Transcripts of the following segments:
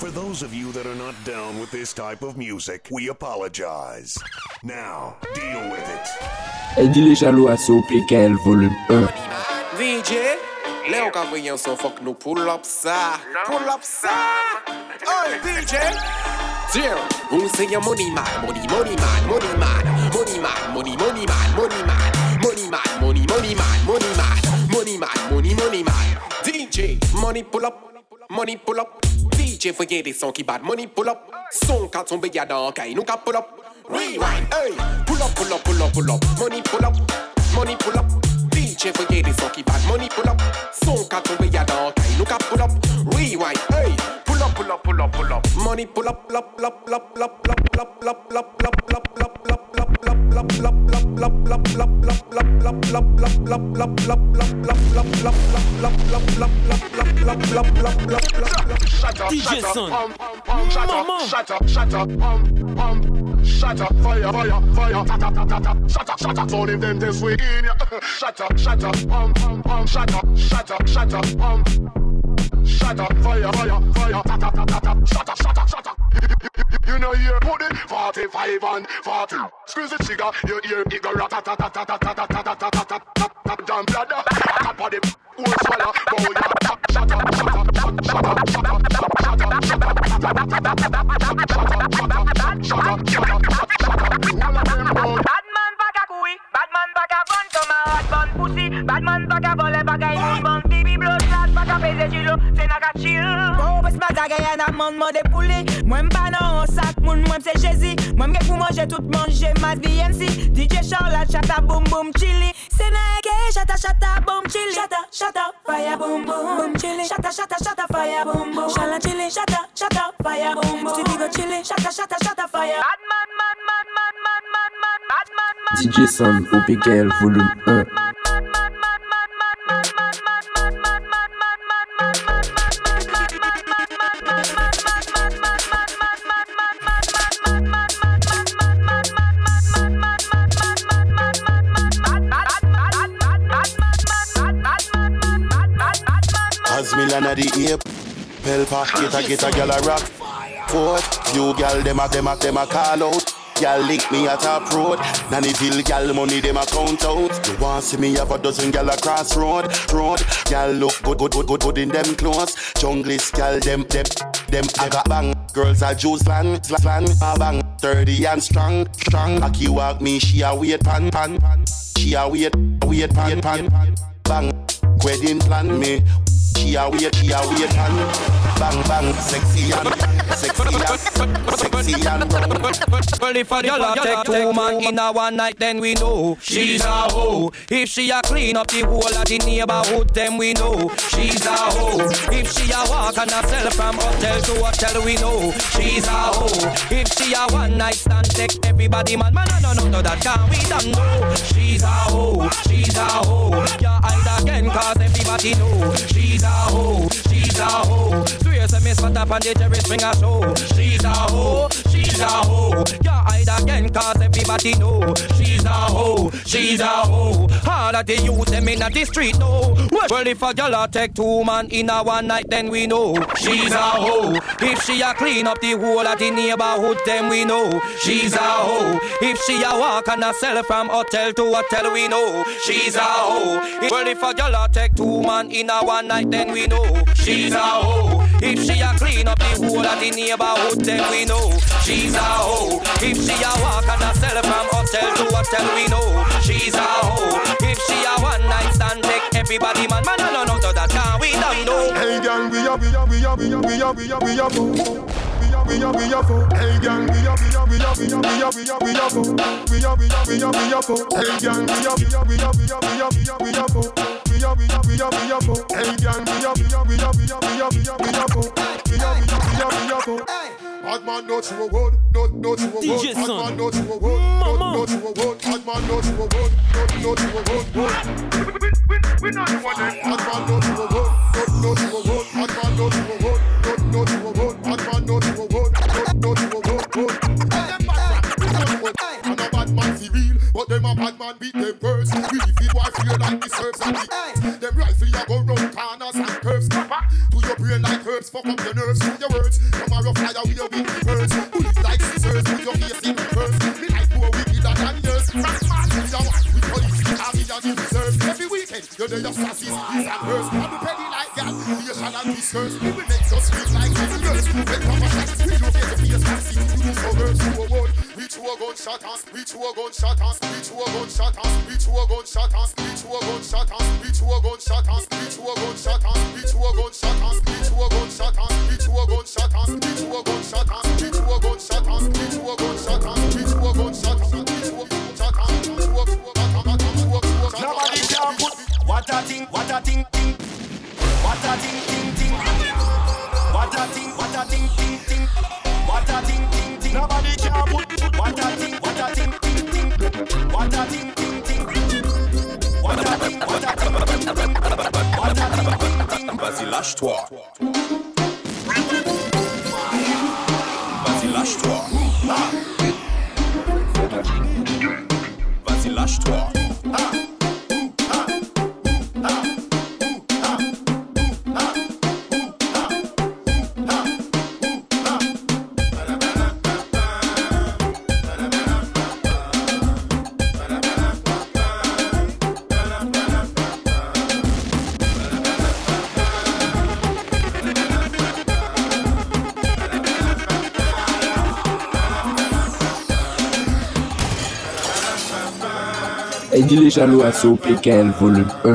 For those of you that are not down with this type of music, we apologize. Now, deal with it. Et dis les jaloux à PKL volume 1. VJ, Léo Cavrian son fuck nous pull up ça, pull up ça. Hey VJ. Dear, who say your money man, money, money man, money man, money man, money, money man, money man, money man, money, money man, money man, money man, money, money man. DJ, money pull up, money pull up. DJ voyez des sons qui battent, money pull up. Son qu'a tombé y'a dans caille, nous qu'a pull up. Rewind, hey, pull up, pull up, pull up, pull up, money pull up, money pull up. DJ voyez des sons qui battent, money pull up. Son qu'a tombé y'a dans caille, nous qu'a pull up. Rewind, hey, pull up, pull up, pull up, pull up. Money pull up, lop, lop, lop, lop, lop, lop, lop, lop, lop, lop, lop, lop, lop, lop, lop, lop, DJ. Maman. Shut up, shut this. Shut up, pump, pump, pump. Shut up, shut up, shut up, pump. Up, fire, fire, fire. Ta ta ta ta ta. Shut up, shut up, shut up. You know you put it 45 and 40. Squeeze the trigger, you hear it go rat ta ta ta ta ta ta ta ta ta ta ta ta ta Damn bladder, top of the daga y'a n'a mon mode pouli, moi m'pas non sac moun moi c'est Jésus, moi m'gay pour manger tout manger ma BNC, DJ Charlotte chata boom boom chili, c'est n'a que chata chata boom chili, chata chata fire boom boom boom chili, chata chata chata fire boom boom, Charlotte chili. Chata chata fire boom boom, Stevie go chili. Chata chata chata fire. Bad man man man man man man man bad man man. DJ Son au PKL volume 1. Million the ape. Pelpa, get a get a gal a rock. Fourth, you gal dem a dem a dem a call out. Gal link me at top road Nannyville gal money dem a count out. You want see me have a dozen gal across road Road, gal look good good good good, good in them clothes. Junglist gal them them them I got bang. Girls are juice slang slang a bang. 30 and strong strong. Aki walk me she a wait pan pan. Pan. She a wait wait pan pan. Bang. Wedding plan me she a wait, she a wait and bang bang, sexy and sexy and sexy and. Well, if a girl take two man in a one night, then we know she's a hoe. If she a clean up the whole of the neighborhood, then we know she's a hoe. If she a walk and a sell from hotel to hotel, we know she's a hoe. If she a one night stand, take everybody man, man, no, no, no, that can we don't know. She's a hoe, she's a hoe. Yeah, hide again, cause everybody know she's a hoe, she's a hoe. Swear to me, spot up on the terrace, bring a show. She's a hoe, she's a hoe. Yeah, hide again, cause everybody know she's a hoe, she's a hoe. All of the youth them in the street know. Well, if a girl a take two man in a one night, then we know she's a hoe. If she a clean up the whole of the neighborhood, then we know she's a hoe. If she a walk and a sell from hotel to hotel, we know she's a hoe. Well, if a girl a take two man in a one night, then we know she's a hoe. If she a clean up the whole of the neighborhood, then we know she's a hoe. If she a walk and a sell from hotel to hotel, we know she's a hoe. If she a one night stand, take everybody man, man, no, no, no, that can we don't know. Hey gang, we are, we are, we are, we are, we are, we are, we are, we up, we up, oh. Hey gang, we up, we up, we up, we up, we up, we up, we up. We up, we up, we. Hey gang, we up, we up, we up, we up, we up, we up, we up, oh. We up, we up, we up, we up, oh. Hey gang, we up, we up, we up, we up, we up, we up, we up, oh. We up, we up, we up, we up, oh. Hot man, don't a word, don't don't a word. Hot man, don't a word, don't don't a word. Hot man, don't a word, don't don't a word. We. Hot man, don't a word, don't don't a word. Hot man, don't a word, don't don't a word. But them a bad man beat them worse. We feel why feel like the serves and the Them rifle ya go round corners and curves. Come back to your brain like herbs, fuck up your nerves. your words. Tomorrow away with the birds. Bullet like scissors, put your face in reverse. Me like more wickeder than yours. Rat man, we the one with police. Army that you deserve. Every weekend, you're the assassins, these and hers. I'm a penny like that, creation and whiskers. We will make us feel like. When come gunshot and reach to a gunshot and reach to a gunshot and reach to a gunshot and reach to a gunshot and reach to a gunshot and reach to a gunshot and reach to a gunshot and reach to a gunshot and reach to a gunshot and reach to a gunshot and reach to a gunshot and reach to a gunshot and reach to a gunshot and reach to a gunshot and reach to a gunshot Nobody can put what a thing, what a thing, thing. What a thing, thing, thing. What a thing, what a thing, thing, thing. What a thing, thing, thing. What a ting ting ting What a ting, what a ting ting ting What a ting ting ting Ah. Eddie les jaloux à Soul PKL volume 1.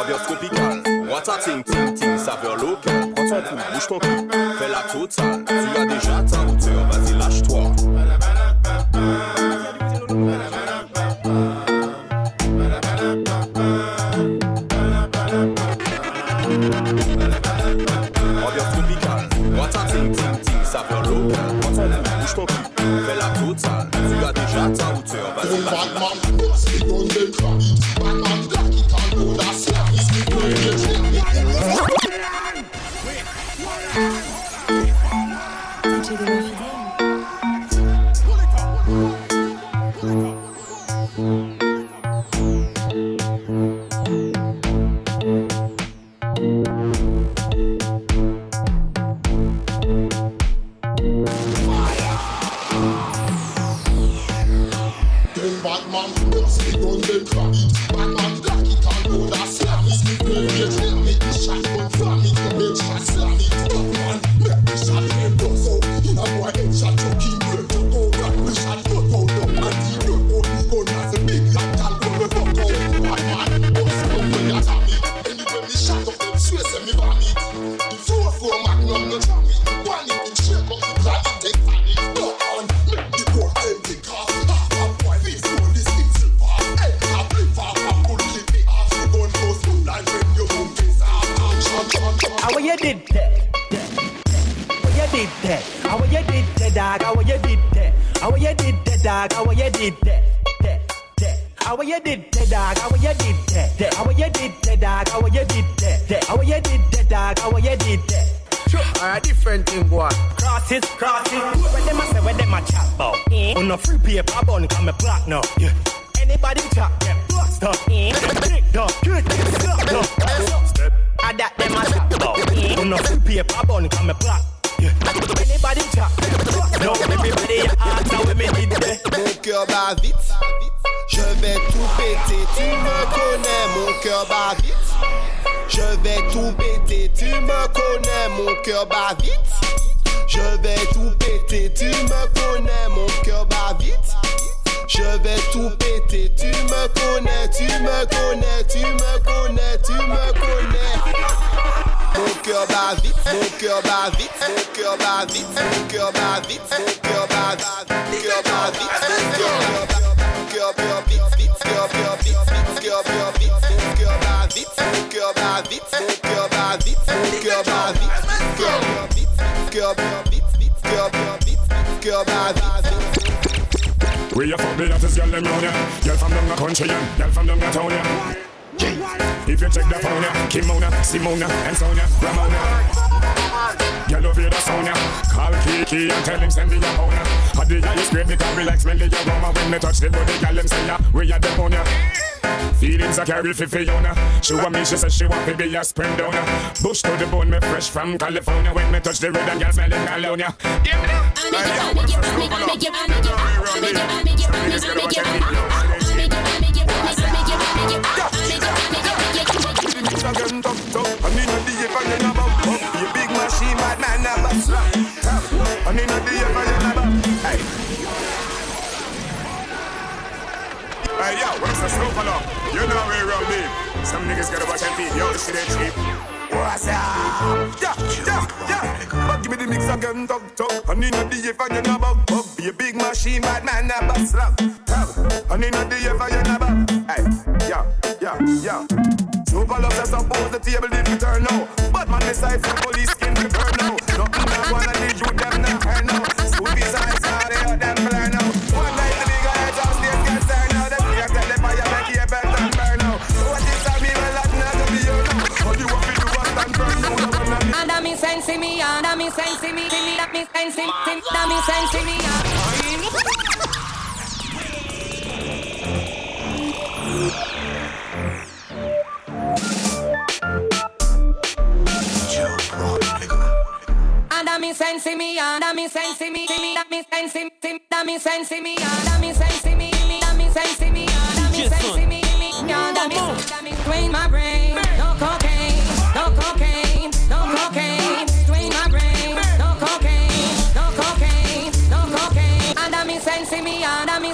Ambiance tropicale, Wata ting ting ting, saveur locale. Prends ton coup, bouge ton cul, it. How you did that? How you did that? How did that? How did that? How did that? How did that? How did that? How did that? How? How you did? That. How you did that, dog? How you did that? Sure, a different thing, boy. Crosses, crosses. Where them a say, where them a chat about? Mm. On a free paper bun, come a black now. Yeah. Anybody chat, them blast up. Click down, click, stop down. Step. I that them a chat about. Mm. On a free paper bun, come a black. Yeah. Anybody chat, them blast down. Everybody ask how me did that. Mon cœur bat vite, je vais tout péter, tu me connais, mon cœur bat vite. Vais tout péter, tu me connais, mon cœur bat vite. Je vais tout péter, tu me connais, mon cœur bat vite. Je vais tout péter, tu me connais, tu me connais, tu me connais, tu me connais. Mon cœur bat vite, mon cœur bat vite, mon cœur bat vite, mon cœur bat vite, mon cœur bat vite, cœur bat vite, cœur bat mon cœur bat vite, vite, cœur bat vite, vite, cœur bat vite, cœur bat vite, mon cœur. We fuck the hottest girl them round ya. Girl from down the country and girl from down the town ya. If you check the phone ya. Kimona, Simona and Sonia Ramona. Girl love hear the sound ya Call Kiki and tell him send the owner Had the is great because we like smell the aroma When me touch the body girl them say ya We are the ya Feelings I carry for Fiona. She want me, she says she want me to be a spring donor. Bush to the bone, me fresh from California. When me touch the road and girl smelling colonia. Give me that. Again, Niggas gotta watch and feed. Yo, this shit ain't cheap. What's up? Yeah, yeah, yeah. But give me the mix again, talk, talk. I need a day for you about Be a big machine, bad man, number slug. I need a day for you about Hey, yeah, yeah, yeah. Super love that's suppose the table did not turn now. But man decide for police skin to turn now. Nothing one of the youth them not now. And ah, me sense me, and me sense me, me that me sense ah. ah, me, that me sense me. And me sense me, and me sense me, me that me sense me, that me sense me, and me sense me, me that me sense me, and me sense me, me, and me, that me drain my brain. No cocaine,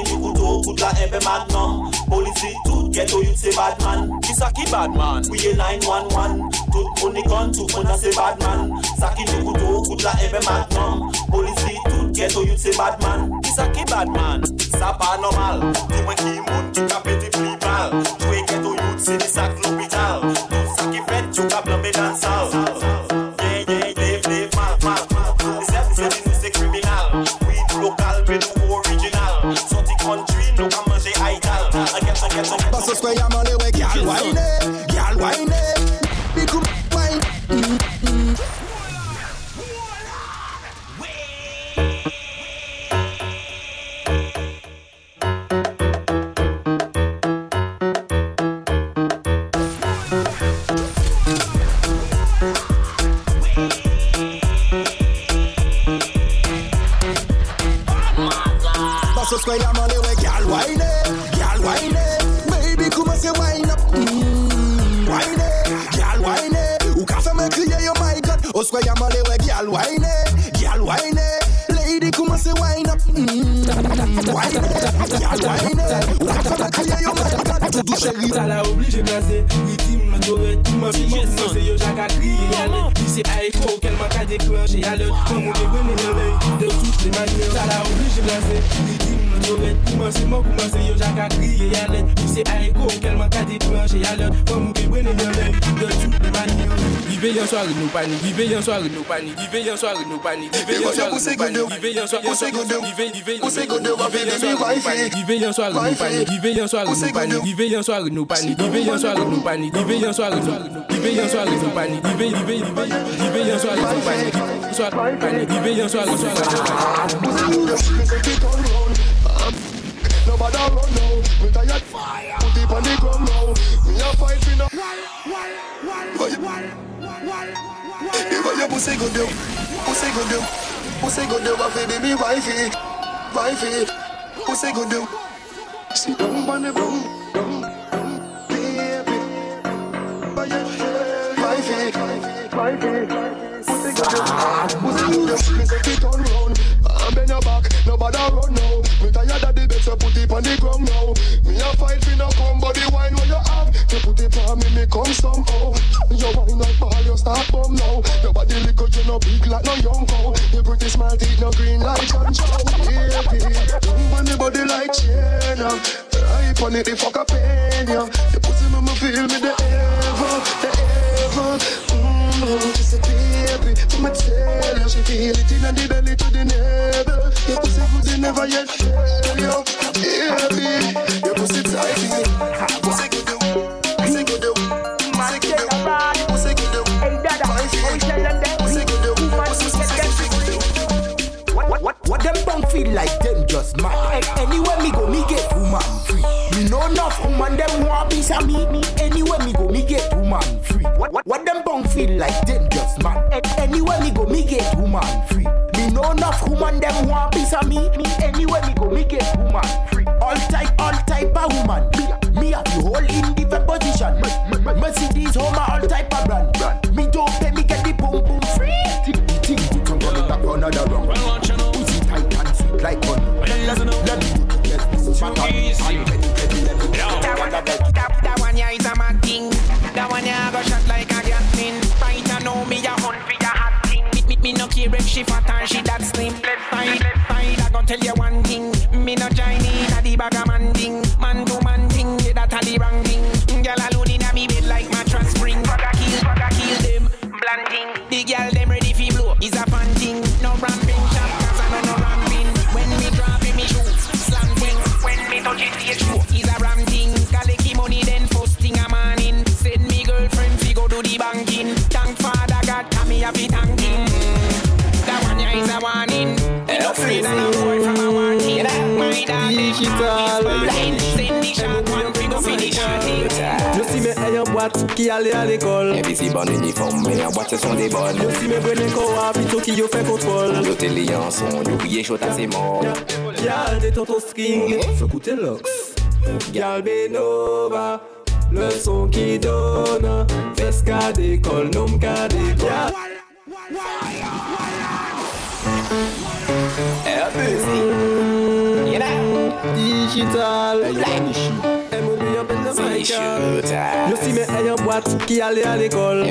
Saki ni koutou, kout la ebe magnum Polisi tout, ghetto youth se bad man Ki sa ki bad man? Kuye 911 Tout muni gun tout moun an se bad man Saki ni koutou, kout la ebe magnum Polisi tout, ghetto youth se bad man Ki sa ki bad man? Sa pa normal Di mwen ki moun ki ka peti pli mal Jwe ghetto youth se ni sak l'hopital Tout sa ki fet, chou ka blambe dan sal Basso square ya money we gal wine Gal wine Baby come and say wine up. Mm, Wine Gal wine Ou ka fe me kriye yo my god O square ya money we gal wine Gal wine Lady come and say wine up. Mm, Wine Gal wine Ou ka fe me kriye yo my god Doudou chéri Ça l'a obligé blasé Rythme, l'autoré, tout m'a fait Moi, c'est yo, j'ai qu'à crier Y'a Puis c'est Aiko qu'elle m'a qu'à déclencher Y'a le Comme on est venu de l'œil De toutes les manières. Ça l'a obligé blasé Rythme, Yo ret koumanse, mou koumanse, yo jaka kriye yale Pise a eko, kelman kate koumanche yale Fon mou kebwene yon le, yo chou mani yo Vive yon soare nou pani, vive yon soare nou pani Vive yon soare nou pani, vive yon soare nou pani Vive yon soare nou pani, vive yon soare nou pani Vive yon soare nou pani, vive yon soare nou pani Vive yon soare nou pani, vive yon soare nou pani Vive yon soare nou pani, vive yon soare nou pani Vive, vive, vive, vive yon soare nou pani Vive yon soare nou pani, vive yon soare nou pani Nobody run now. Me tired fire. Put it on the ground now. Me a fight for no. If your pussy good you, pussy good you, pussy good you, feel be me wifey, wifey. Pussy good you. Sit down on the broom, broom, broom, baby. By your wifey, wifey. Pussy good you, pussy good you. Me say it turn round. And bend your back, nobody run put it on the ground now. Me a fight for no come, but the wine what you have, you put it on me, me come somehow. You wine like ball, you start bum now. Your body little, you no big like no young cow. Your pretty smile teeth no green like John Chow. Baby, boom on the body like China. Ripe on it, the fuck a pain, yeah. Your pussy make me feel me the ever, the ever. Mm, she say, baby, me tell you, she feel it in the belly to the navel. Never yet fail, yo. Baby, your pussy tight, pussy good, you. pussy good, you. pussy good, you. pussy good, you. Hey, dada, we tell them that? Pussy good, you. pussy, good, you. What, what, what them don't feel like them just mad Anywhere me go, me get woman free Me know enough woman, them want piece of me Anywhere me go, me get woman free What, what, what them don't feel like them just mad Anywhere me go, me get woman free enough woman, them want piece of me. Me Anywhere me go, me get woman free. All type, all type of woman. Me, me have the whole in different position. Me- me- Mercedes, Homer, all type of brand she fat or she that slim. Left side, qui allait à l'école. Invisible en uniforme, mais en boîte ce sont des bonnes. Je suis mes brûlés quoi, plutôt qui yo fait contrôle. Yo télé en son, yo crié chaud à ses morts. Y'a des tonton string, faut écouter l'ox. Gal Benova, le son qui donne. Qu'à d'école, nom qu'à d'école. Digital yon bel nan maykab Yo si men e yon boat ki ale al ekol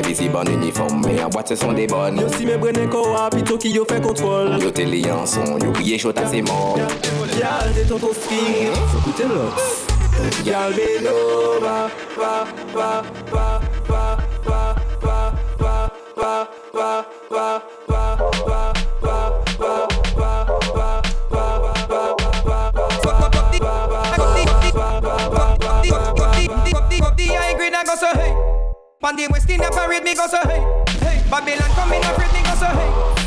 uniform, men yon boat se son de bon Yo si men brene ki yo fe kontrol Yo te li yon son, yo priye chota se Yal de lò Yal be the West Indian parade, me go so hey, hey. Babylon in afraid, me go so hey.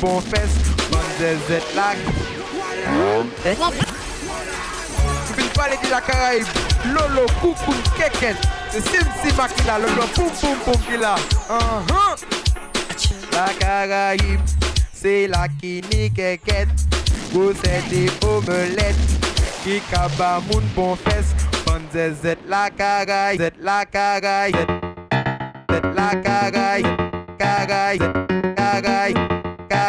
Bonfest, Mandel Z-Lag. N'oublie pas les déjà Caraïbes, Lolo, Koukou, Keken, c'est Sim Sima qui l'a, Lolo, Poum Poum Poum qui l'a. Uh-huh. La Caraïbe, c'est la qui nique Keken, vous êtes des omelettes, qui cabamoun Bonfest, Mandel Z-Lag, Caraïbe, Z-Lag, Caraïbe, Z-Lag, Caraïbe, Caraïbe, Caraïbe.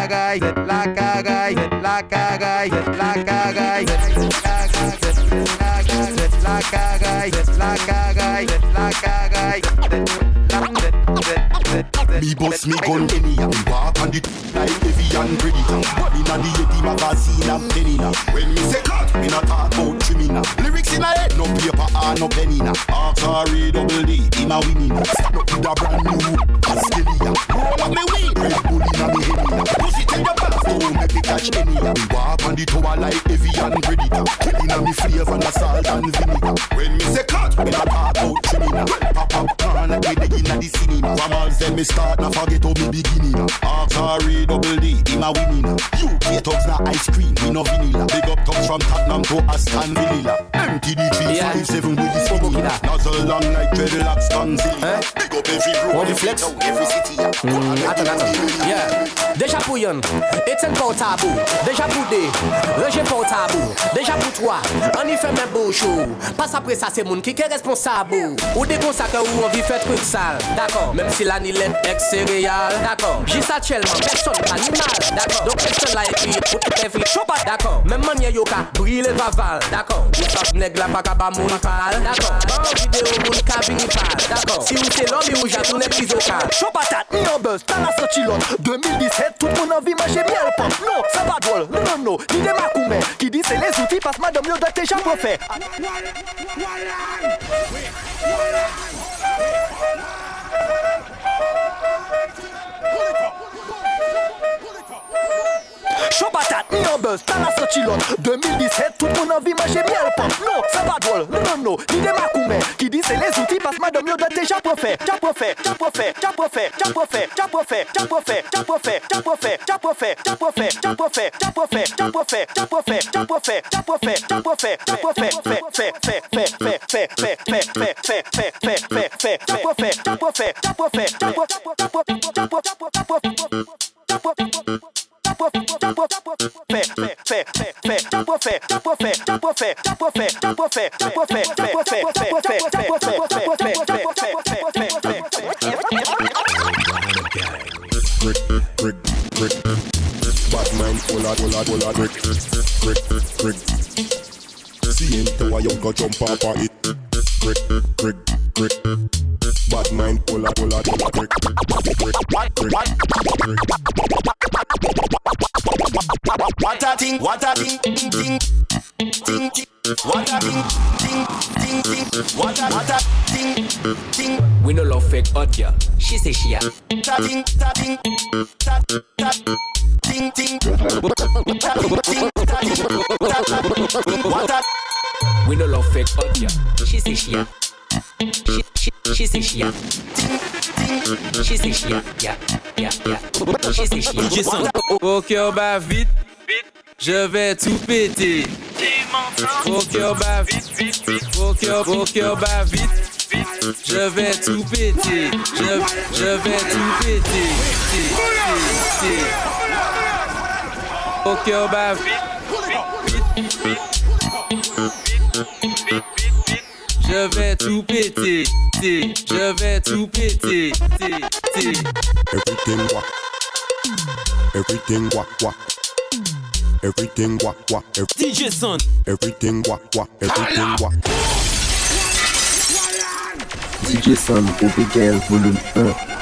Zette la. Zette la. Zette la. Zette la. Zette la. Zette la Caraïbe. Me bust me gun anyhow Me walk on the like heavy and predator Body na the Yeti magazine of penny now When me say cut, me not talk about criminal Lyrics in a head, no paper or no penny now Archery double D, him a winning Stand up with a brand new Australia the tower like Evian Predator. Killing on me flavor and salt and vinegar. When me say cut, me not talk From all then me start, now forget how me beginning. Ask R double D, him a winning. UK thugs na ice cream, me no vanilla. Big up thugs from Tottenham to Aston Villa. MTD Yeah. 357 with the skinny. Nozzle long like dreadlocks, Godzilla. Big up every road, every town, every city. Attends, attends. Yeah. Déjà pour yon, Etienne pas au tabou. Déjà pour deux, Roger pas au tabou. Déjà pour trois, on y fait même beau show. Passe après ça, c'est moun qui est responsable. Ou des consacres où on vit fait truc sale. D'accord. Mem si la ni let ek sereyal D'akor, jisa tchelman, person animal D'akor, donk person la ekri pou ki te fri chopat D'akor, mem manye yo ka brile vaval D'akor, ou sap neg la pa kaba moun pal D'akor, ba ou video moun ka vini pal D'akor, si ou se lomi ou jatoune pizo kal Chopatat, ni an buzz, ta la soti lot 2017, tout moun anvi manje miel pop. Non, sa pa drol, non non non, ni de makoume Ki di se les outi pas madame yo dote jan profe Walan, walan, walan, walan Chaud patate, mi an buzz, ta la 2017, tout moun anvi manje mi el pop Non, sa pa drôle, non non non Ni de makoume, ki di se les outi Pas madame yo date ja profe, ja profe Seeing you jump off of it. Brick, brick, brick. Bad mind, pull up, pull up, brick, brick. What a thing, what a thing, ting, ting, ting, ting. What a thing, ting, ting, ting. What a, what a thing, ting. We no love fake hot girl. She say she a. Ta ting, ta ting, ta ta ting, ting. Ta ting, ta ting, ta ting. What a We no love fake hot girl. She say she a. She, she, she say she a. She say she. Yeah, yeah, yeah. She say she. Au cœur bat vite, je vais tout péter. Au cœur bat vite, au cœur, au cœur bat vite, je vais tout péter. Je, je vais tout péter. Au cœur bat vite, je vais tout péter. péter, je vais tout péter. Everything what? Everything what what? Everything what what? Every DJ son. Everything what what? Everything what? DJ son, Bobby Girl, volume 1.